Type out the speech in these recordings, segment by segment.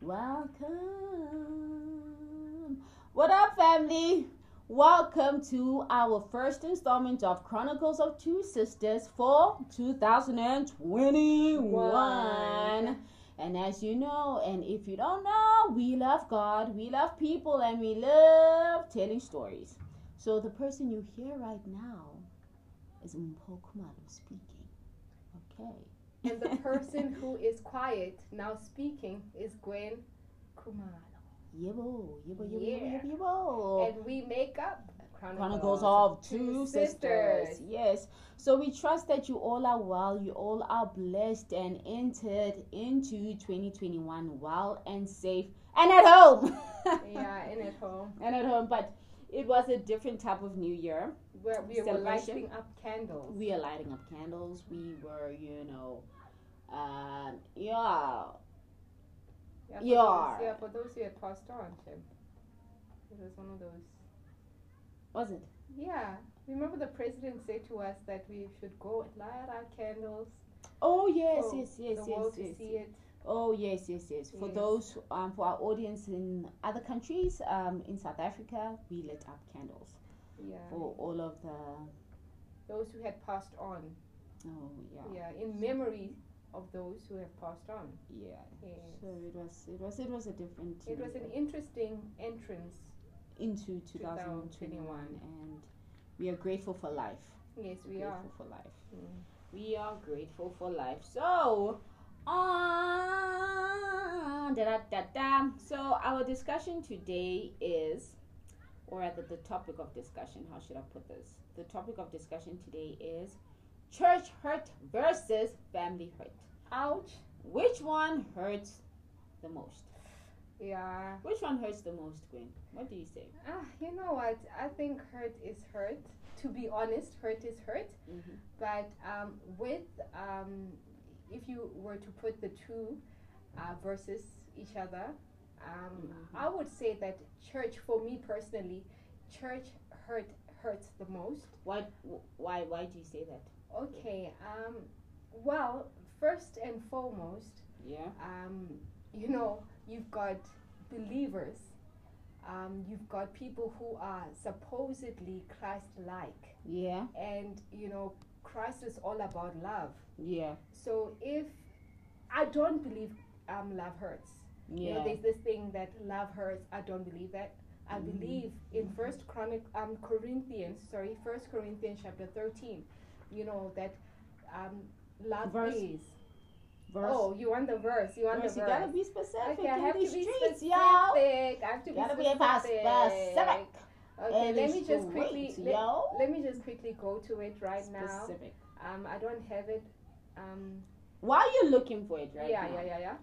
Welcome. What up, family? Welcome to our first installment of Chronicles of Two Sisters for 2021. One. And as you know, and if you don't know, we love God, we love people, and we love telling stories. So the person you hear right now is Mpho Khumalo speaking. Okay. And the person who is quiet now speaking is Gwen Kumalo. Yebo, yebo, yebo, Yeah. yebo, yebo. And we make up Chronicles, Chronicles of Two sisters. Yes. So we trust that you all are well, you all are blessed and entered into 2021 well and safe and at home. Yeah, and at home. and at home. But it was a different type of new year. Where we were lighting up candles. We are lighting up candles. We were, you know, um, yeah, yeah, for Yeah. Those, yeah, for those who had passed on, Tim. It was one of those. was it? Yeah. Remember the president said to us that we should go light our candles Oh yes, yes, yes, the yes, world yes. To see it. Oh yes, yes, yes. For Yes. those, um, for our audience in other countries, um, in South Africa, we lit up candles Yeah. for all of the. Those who had passed on. Oh yeah, Yeah, in memory of those who have passed on. yeah. Yes. So it was, it was, it was a different. It was an interesting entrance. into 2021, and we are grateful for life. Yes, we grateful are. Grateful for life. Mm. We are grateful for life. So, on da, da, da, da. So our discussion today is, or rather, the topic of discussion. How should I put this? The topic of discussion today is church hurt versus family hurt. Ouch. Which one hurts the most? Yeah. Which one hurts the most, Gwen? What do you say? Ah, you know what? I think hurt is hurt. To be honest, hurt is hurt. Mm-hmm. But um, with um, if you were to put the two uh, versus each other, um, Mhm. I would say that church, for me personally, church hurt hurts the most. Why? Why? Why do you say that? Okay. Um, well, first and foremost, Yeah. um, you know, you've got believers, um, you've got people who are supposedly Christ like, Yeah. and you know, Christ is all about love. Yeah. So if I don't believe um, love hurts, you know, Yeah. there's this thing that love hurts. I don't believe that. I Mhm. believe in First Chronic, um, Corinthians, sorry, First Corinthians chapter thirteen. You know that um, love Verse. is. Verse. Oh, you want the verse? You want Verse, the you gotta be specific Okay, I in have to these be streets, specific. yo. I have to be Gotta be specific. fast, specific. Okay, in let me just quickly let, let me just quickly go to it right now. Um, I don't have it. Um, While you're looking for it right yeah, now, yeah, yeah, yeah.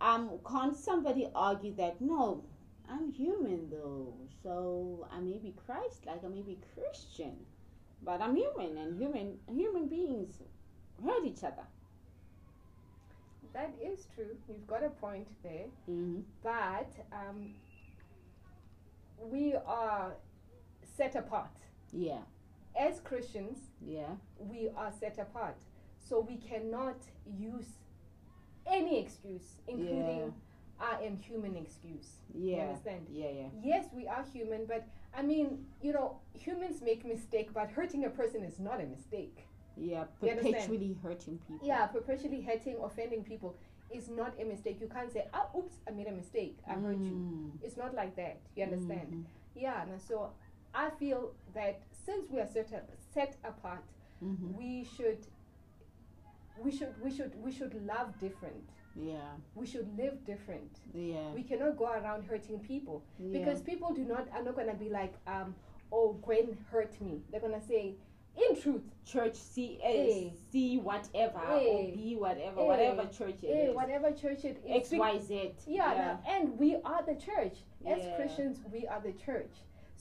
um, can't somebody argue that no, I'm human though, so I may be Christ-like, I may be Christian, but I'm human, and human human beings hurt each other. That is true. You've got a point there. Mm-hmm. But um, we are set apart. Yeah, As Christians, yeah, we are set apart. So we cannot use any excuse, including I am human excuse. You yeah, understand? yeah, yeah. Yes, we are human, but I mean, you know, humans make mistake, but hurting a person is not a mistake. Yeah, You perpetually hurting people. Yeah, perpetually hurting, offending people is not a mistake. You can't say, "Ah, oops, I made a mistake. I hurt you." Mm. It's not like that. You understand? Mhm. Yeah, and so I feel that since we are set up, set apart, Mhm. we should we should we should we should love different. Yeah, We should live different. yeah, We cannot go around hurting people yeah. because people do not are not gonna be like, um, oh Gwen hurt me. They're gonna say, in truth, church see Eh. whatever Eh. or B whatever Eh. whatever church it eh, is. whatever church it is. X Y Z. Yeah, no, and we are the church. As Yeah. Christians, we are the church.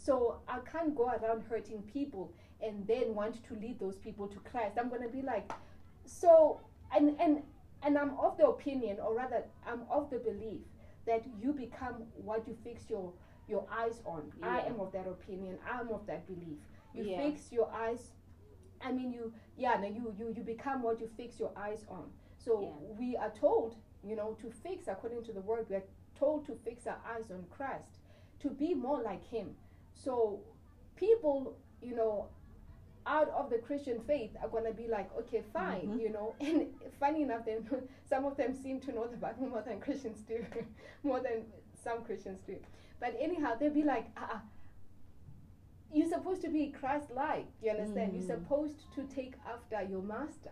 So I can't go around hurting people and then want to lead those people to Christ. I'm gonna be like, so and and and I'm of the opinion, or rather, I'm of the belief that you become what you fix your your eyes on. I am of that opinion. I'm of that belief. You Yeah. fix your eyes I mean, you, yeah, no, you, you, you become what you fix your eyes on. So Yeah. we are told, you know, to fix according to the word. We are told to fix our eyes on Christ, to be more like Him. So people, you know, out of the Christian faith are gonna be like, okay, fine, Mhm. you know. And funny enough, them some of them seem to know the Bible more than Christians do, more than some Christians do. But anyhow, they'll be like, ah, ah, you're supposed to be Christ-like. Do You understand? Mhm. You're supposed to take after your master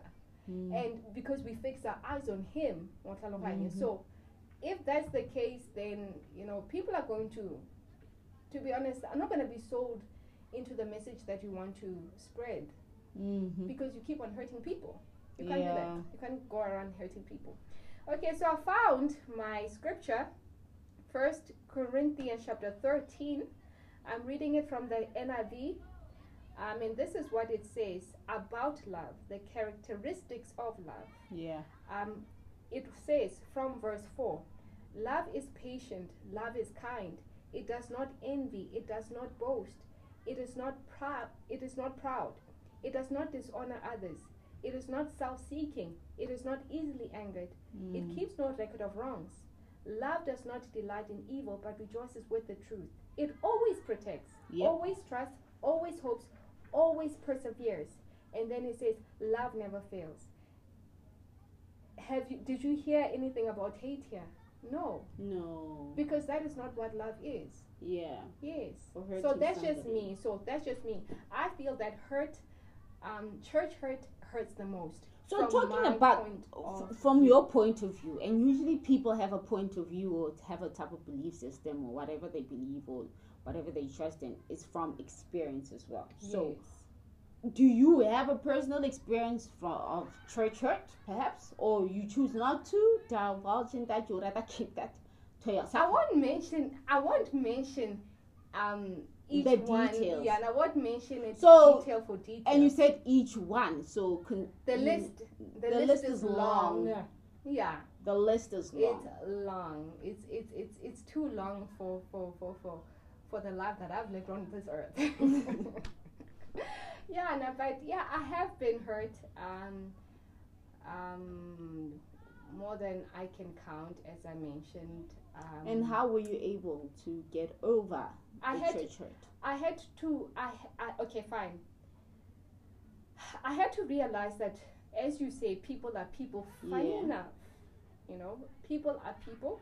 Mm. and because we fix our eyes on him. Mhm. so if that's the case then you know people are going to to be honest I'm not going to be sold into the message that you want to spread. Mhm. because you keep on hurting people. You can't do that. You can't go around hurting people. Okay so i found my scripture first corinthians chapter 13 i'm reading it from the niv I mean, this is what it says about love the characteristics of love. Yeah. um, it says from verse 4 love is patient love is kind it does not envy. It does not boast. It is not proud. It is not proud. It does not dishonor others. It is not self-seeking. It is not easily angered. It Mm. keeps no record of wrongs. Love does not delight in evil but rejoices with the truth. It always protects Yep. always trusts always hopes always perseveres. And then it says love never fails. Have you did you hear anything about hate here no No. because that is not what love is Yeah. yes so that's just me so that's just me i feel that hurt um, church hurt hurts the most So talking about f- from view. your point of view, and usually people have a point of view or have a type of belief system or whatever they believe or whatever they trust in is from experience as well. So, Yes. Do you have a personal experience from of church hurt, perhaps, or you choose not to divulge in that? You rather keep that to yourself. I won't mention. I won't mention um, each The one. details. Yeah, and I won't mention it So- detail for detail. And you said each one, so con- the list. The, the list, list is long. long. Yeah, The list is long. it's long. It's it's it's it's too long for for for for for the life that I've lived on this earth. yeah, no, but yeah, I have been hurt. Um, um, more than I can count, as I mentioned. Um, and how were you able to get over I the had church hurt? I had to I, I okay fine. I had to realize that as you say people are people funny Yeah. enough. You know, people are people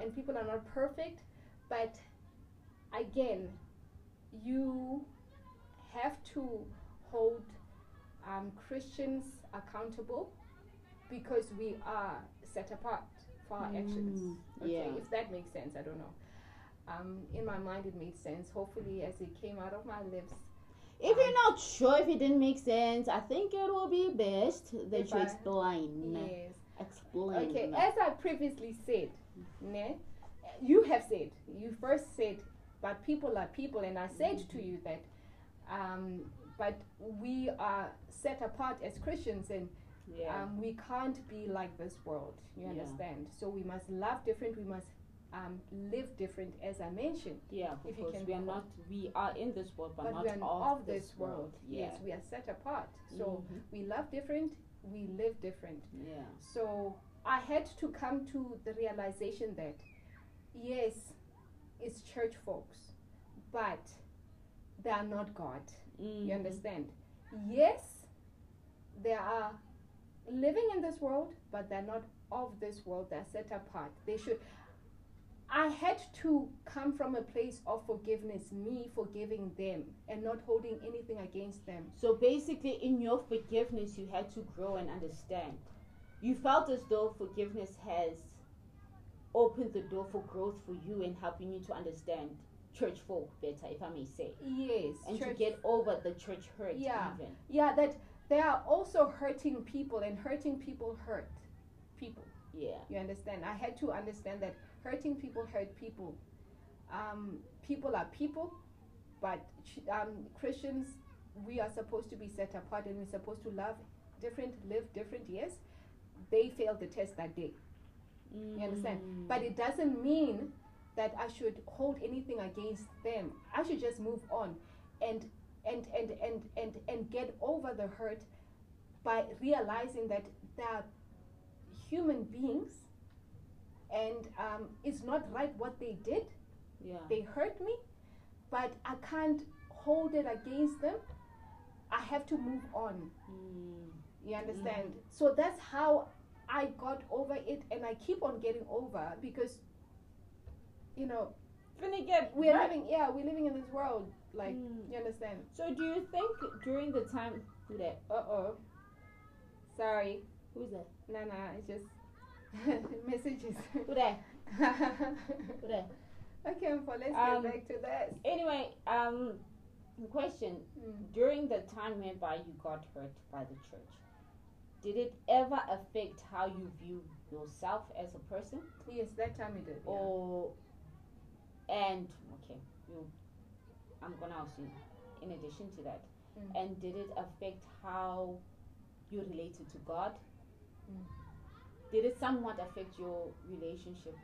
and people are not perfect, but again, you have to hold um, Christians accountable because we are set apart for our actions. Mm, Okay, yeah. if that makes sense, I don't know. Um, in my mind, it made sense. Hopefully, as it came out of my lips, If you're not sure if it didn't make sense, I think it will be best that you I- explain. yes. Explain. Okay, as I previously said, ne, you have said, you first said, but people are people, and I said to you that, um, but we are set apart as Christians, and yeah. um, we can't be like this world. You Yeah. understand? So we must love different. We must um, live different, as I mentioned. yeah, if because we are not, we are in this world, but, But, not we are of, of this world. Yeah. Yes, we are set apart. So Mhm. we love different. We live different. yeah. So I had to come to the realization that yes, it's church folks, but they are not God. Mhm. You understand? Yes, they are living in this world, but they're not of this world. They're set apart. They should. I had to come from a place of forgiveness, me forgiving them and not holding anything against them. So basically, in your forgiveness, you had to grow and understand. You felt as though forgiveness has opened the door for growth for you and helping you to understand church folk better, if I may say, Yes, and to get over the church hurt. Yeah. Even. Yeah, that they are also hurting people, and hurting people hurt people. Yeah. You understand? I had to understand that hurting people hurt people. Um, people are people, but um, Christians, we are supposed to be set apart, and we're supposed to love different, live different. Yes, they failed the test that day. You understand? Mm. But it doesn't mean that I should hold anything against them. I should just move on. And and and and and and get over the hurt by realizing that they're human beings and um, it's not right what they did Yeah. they hurt me but i can't hold it against them i have to move on Mm. you understand so that's how i got over it and i keep on getting over because you know Finna get we're right. living yeah we're living in this world like Mm. you understand So do you think during the time that uh-oh sorry who's that no no it's just messages who that who that? okay for let's Um, get back to that Anyway, um, question: Mm. During the time whereby you got hurt by the church, did it ever affect how you view yourself as a person? yes that time it did yeah. And okay, you, I'm gonna ask you. In addition to that, Mm. and did it affect how you related to God? Mm. Did it somewhat affect your relationship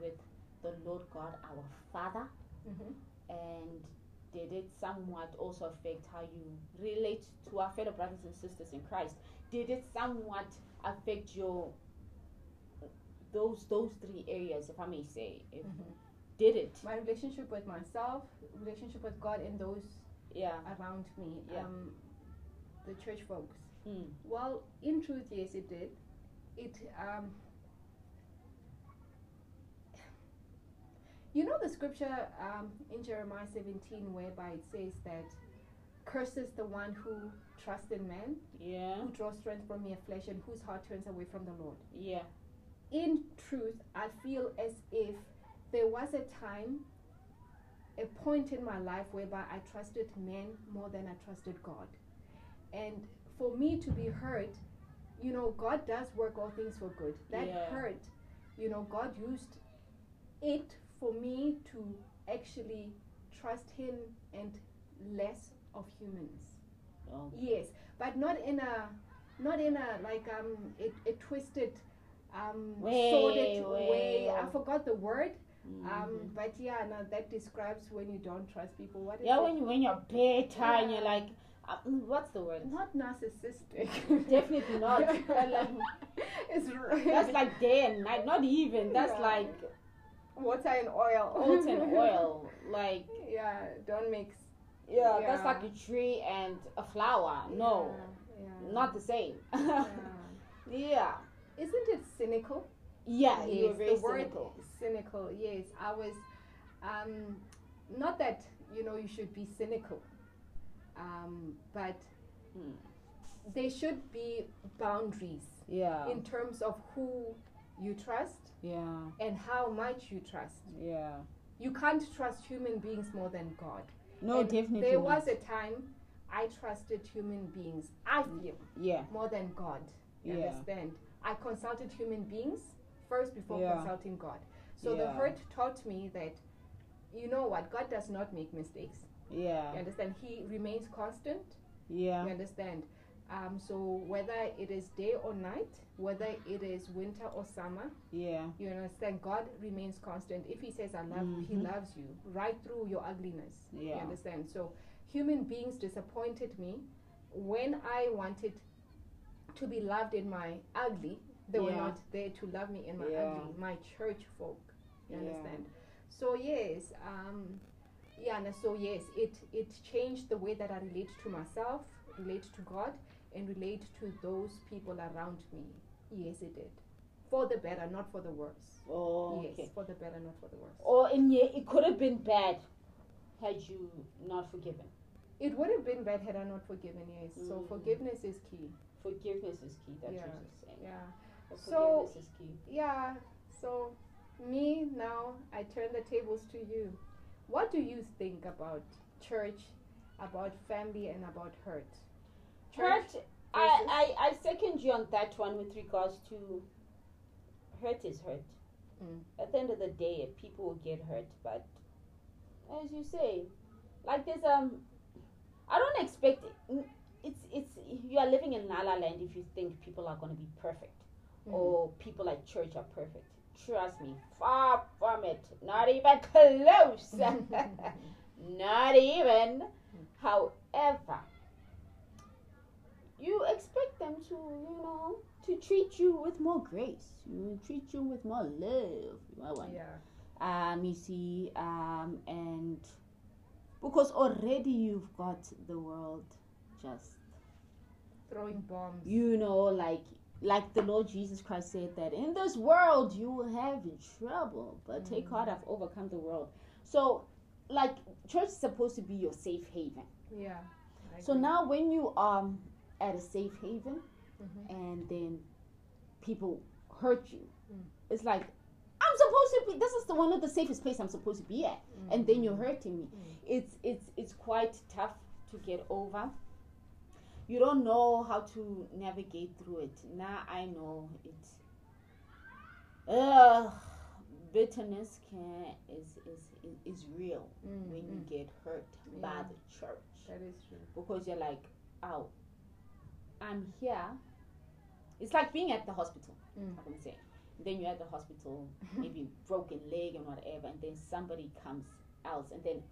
with the Lord God, our Father? Mhm. And did it somewhat also affect how you relate to our fellow brothers and sisters in Christ? Did it somewhat affect your those those three areas, if I may say? If, Mhm. Did it? my relationship with myself relationship with god and those Yeah. around me Yeah. um the church folks Mm. Well, in truth, yes, it did. It, um, you know, the scripture um, in Jeremiah 17, whereby it says that curses the one who trusts in man, Yeah. who draws strength from mere flesh, and whose heart turns away from the Lord. Yeah. In truth, I feel as if there was a time, a point in my life whereby I trusted men more than I trusted God. And for me to be hurt, you know, God does work all things for good. That Yeah. hurt, you know, God used it for me to actually trust Him and less of humans. Oh. Yes, but not in a, not in a like um a, a twisted, um Way, sordid way, way. I forgot the word. Mhm. Um, but yeah, no, that describes when you don't trust people. What is yeah, it? when you when you're bitter and you're like, uh, mm, what's the word? Not narcissistic. Definitely not. Like, it's right. that's like day and night. Not even. That's Yeah. like water and oil. oat and oil. Like Yeah, don't mix. yeah, that's like a tree and a flower. No, Yeah, yeah. not the same. Yeah. yeah. Isn't it cynical? Yeah, Yes, very the word cynical. cynical. Yes, I was. Um, not that you know you should be cynical, um, but Hmm. there should be boundaries Yeah. in terms of who you trust yeah. and how much you trust. Yeah. You can't trust human beings more than God. No, And definitely. There not. was a time I trusted human beings. I feel Yeah. more than God. You Yeah. understand? I consulted human beings first before Yeah. consulting God. So the hurt taught me that, you know what, God does not make mistakes. Yeah. You understand? He remains constant. Yeah. You understand? Um, so whether it is day or night, whether it is winter or summer, Yeah. you understand? God remains constant. If He says, I love you, He loves you right through your ugliness. Yeah. You Yeah. understand? So human beings disappointed me when I wanted to be loved in my ugly. They were Yeah. not there to love me in my Yeah. ugly. My church folk. You Yeah. understand? So yes, um, yeah, and so yes, it it changed the way that I relate to myself, relate to God, and relate to those people around me. Yes, it did. For the better, not for the worse. Oh, yes, okay. for the better, not for the worse. Or in yeah, it could have been bad had you not forgiven. It would have been bad had I not forgiven, yes. So Mm. forgiveness is key. Forgiveness is key. That's Yeah. what you're saying. Yeah. But So- forgiveness is key. Yeah. So me now I turn the tables to you. What do you think about church, about family and about hurt? Hurt. I, I I second you on that one with regards to hurt is hurt. Mm. At the end of the day, people will get hurt, but as you say, like there's um, I don't expect it. It's it's you are living in La La Land if you think people are going to be perfect Mm. or people at church are perfect. Trust me, far from it. Not even close. Not even. However, you expect them to, you know, to treat you with more grace. You treat you with more love. Know, Yeah. um, you see, um, and because already you've got the world just, Throwing bombs. you know, like like the Lord Jesus Christ said that in this world you will have trouble, but take heart, I've overcome the world. So, like, church is supposed to be your safe haven. Yeah. I So agree. now, when you are at a safe haven, Mhm. and then people hurt you, Mm. it's like I'm supposed to be. This is the one of the safest place I'm supposed to be at, and then you're hurting me. Mm. It's it's it's quite tough to get over. You don't know how to navigate through it. Now I know it. Ugh, bitterness can is is is, real Mm, when you mm. get hurt by the church That is true. because you're like, oh, I'm here. It's like being at the hospital. Mm. I can say. Then you're at the hospital, maybe broken leg and whatever, and then somebody comes else and then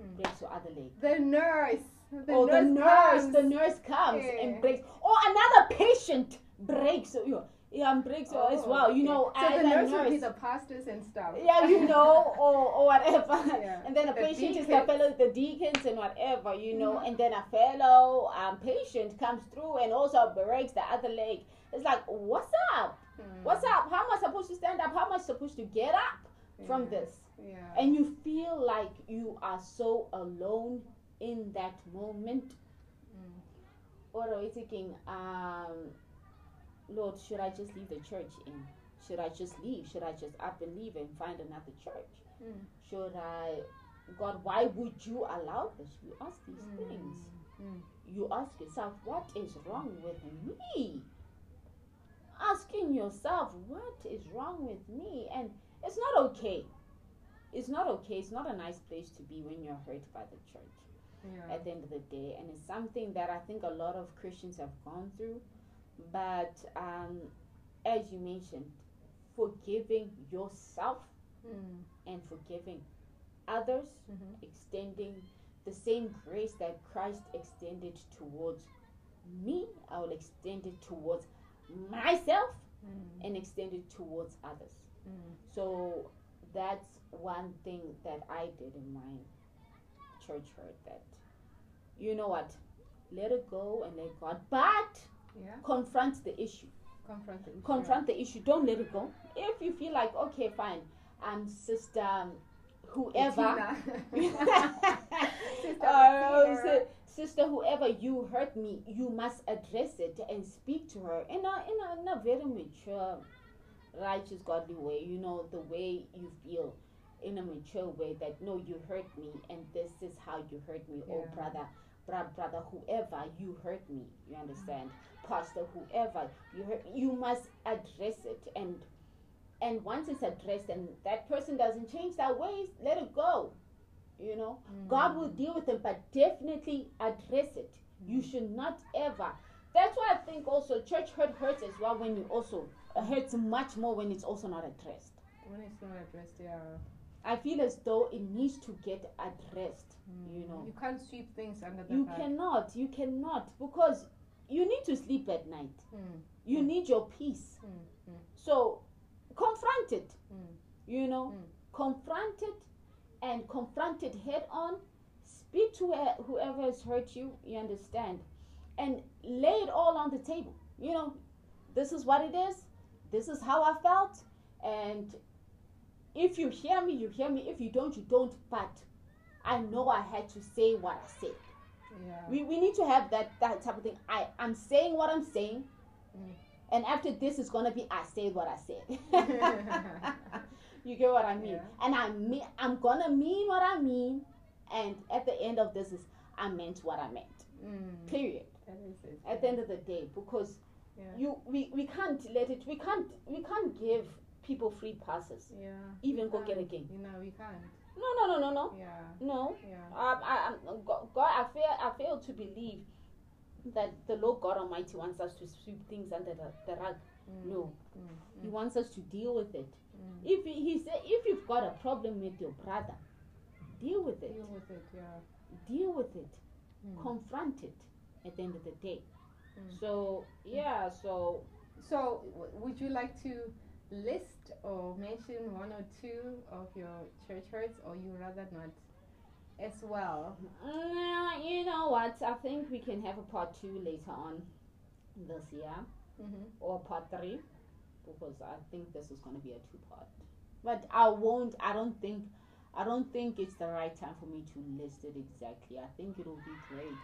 Mm. breaks your other leg. The nurse. The or nurse the nurse, comes. the nurse comes Yeah. and breaks. Or another patient breaks you. Yeah, and breaks you as Oh, well. You okay. know, so as the nurse, nurse. would be the pastors and stuff. yeah, you know, or, or whatever. Yeah. And then a The patient is the fellow, the deacons and whatever, you know. Mhm. And then a fellow um, patient comes through and also breaks the other leg. It's like, what's up? Mm. What's up? How am I supposed to stand up? How am I supposed to get up from this? Yeah. And you feel like you are so alone in that moment. Mm. Or are we thinking, um, Lord, should I just leave the church in? Should I just leave? Should I just up and leave and find another church? Mm. Should I, God, why would you allow this? You ask these Mm. things. Mm. You ask yourself, what is wrong with me? Asking yourself, what is wrong with me? And it's not okay. It's not okay. It's not a nice place to be when you're hurt by the church Yeah. at the end of the day and it's something that i think a lot of christians have gone through but um, as you mentioned forgiving yourself Mm. and forgiving others Mhm. extending the same grace that christ extended towards me i will extend it towards myself Mm. and extend it towards others Mm. so that's one thing that I did in my church hurt that. You know what? Let it go and let God. But Yeah. confront the issue. Confront the issue. confront the issue. Don't let it go. If you feel like okay fine. Um sister um, whoever Sister Uh, sister whoever you hurt me you must address it and speak to her in a in a, in a very mature righteous godly way. You know the way you feel in a mature way that no you hurt me and this is how you hurt me. Oh Yeah. brother bra- brother whoever you hurt me you understand? Pastor whoever you hurt you must address it and and once it's addressed and that person doesn't change their ways let it go you know? God will mm. deal with them but definitely address it. You mm. should not ever. That's why i think also church hurt hurts as well when you also hurts much more when it's also not addressed. When it's not addressed, yeah. I feel as though it needs to get addressed you know You can't sweep things under the you rug. cannot you cannot because you need to sleep at night Mm. you need your peace Mm. Mm. so confront it Mm. you know Mm. confront it and confront it head on speak to whoe- whoever has hurt you you understand and lay it all on the table you know this is what it is this is how i felt and if you hear me you hear me if you don't you don't but i know i had to say what i said Yeah. we, we need to have that that type of thing i i'm saying what i'm saying Mm. and after this is gonna be i said what i said you get what i mean Yeah. and i mean i'm gonna mean what i mean and at the end of this is i meant what i meant Mm. period That is it. at the end of the day because Yeah. you we, we can't let it we can't we can't give people free passes Yeah. even go get a game You know, we can't. no no no no no Yeah. no Yeah. um, I, I'm, God, I fail, I fail to believe that the Lord God Almighty wants us to sweep things under the, the rug. Mm. No, Mm. He wants us to deal with it. Mm. If he, he said, if you've got a problem with your brother, deal with it. Deal with it. Yeah. Deal with it. Mm. confront it at the end of the day. Mm. So yeah, so So, w- would you like to list or mention one or two of your church hurts, or you rather not as well? mm, you know what? I think we can have a part two later on this year Mm-hmm. or part three because I think this is going to be a two part. But I won't. I don't think. I don't think it's the right time for me to list it exactly. I think it will be great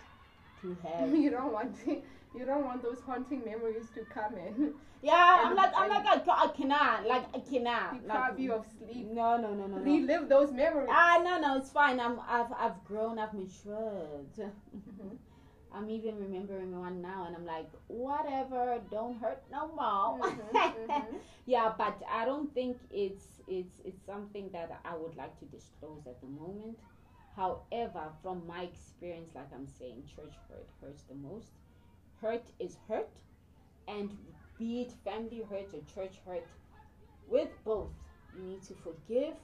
to have. you don't want to, you don't want those haunting memories to come in, Yeah, I'm And- like, I'm and- like, I, ca- I cannot, like, I cannot. deprive like, you of sleep, No, no, no, no, no. relive those memories. Ah, no, no, it's fine. I'm, I've, I've grown, I've matured. Mhm. I'm even remembering one now, and I'm like, whatever, don't hurt no more. Mhm, mhm. yeah, but I don't think it's, it's, it's something that I would like to disclose at the moment. However, from my experience, like I'm saying, church hurt hurts the most. Hurt is hurt, and be it family hurt or church hurt, with both, you need to forgive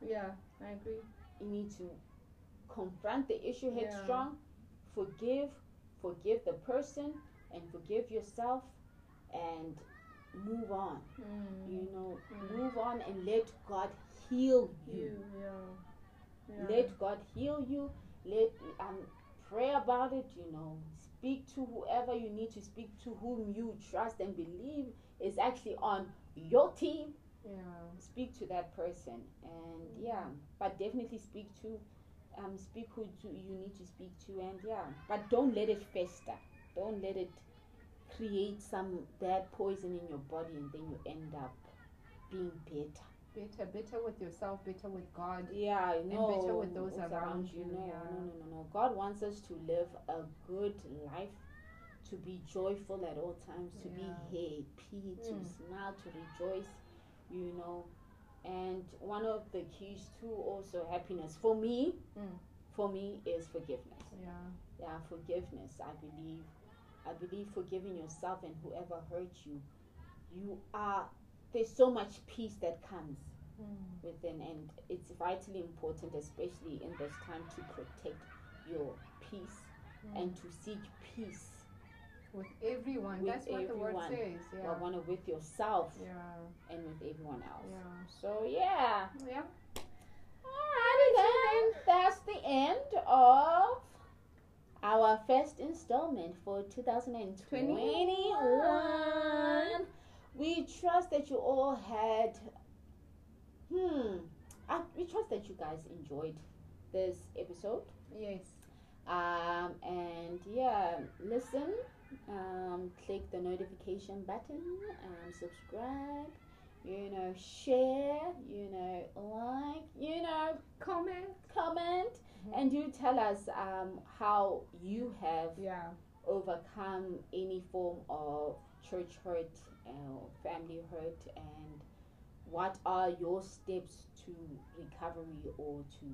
Yeah, I agree. you need to confront the issue Yeah. headstrong forgive forgive the person and forgive yourself and move on Mm. you know Mm. move on and let god heal you, You, yeah. Yeah. let god heal you. Let um pray about it you know. Speak to whoever you need to speak to whom you trust and believe is actually on your team. Yeah. speak to that person and yeah. But definitely speak to um speak who to, you need to speak to and yeah. But don't let it fester. Don't let it create some bad poison in your body and then you end up being bitter Better, better with yourself, better with God. yeah I know better with those what's around you, no, yeah. no no no no god wants us to live a good life to be joyful at all times to Yeah. be happy to Mm. smile to rejoice you know and one of the keys to also happiness for me Mm. for me is forgiveness Yeah. yeah forgiveness i believe i believe forgiving yourself and whoever hurt you you are there's so much peace that comes Mm. within and it's vitally important especially in this time to protect your peace Mm. and to seek peace with everyone. with That's what the word everyone. says. Yeah. well, one with yourself yeah. and with everyone else Yeah. so yeah Yeah. Alrighty then, that's the end of our first installment for 2021. We trust that you all had, hmm, uh, we trust that you guys enjoyed this episode. Yes. Um, and yeah, listen, um, click the notification button, um, subscribe, you know, share, you know, like, you know, Comment. comment, Mhm. and you tell us um, how you have Yeah. Overcome any form of church hurt or family hurt, and what are your steps to recovery or to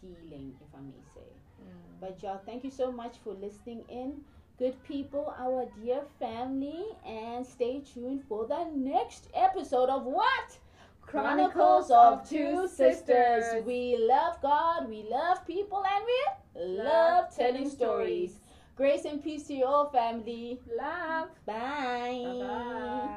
healing, if I may say. Mm. But y'all, thank you so much for listening in. Good people, our dear family, and stay tuned for the next episode of what? Chronicles of Two Sisters. We love God, we love people, and we love, telling stories. Grace and peace to you all, family. Love. Bye. Bye bye.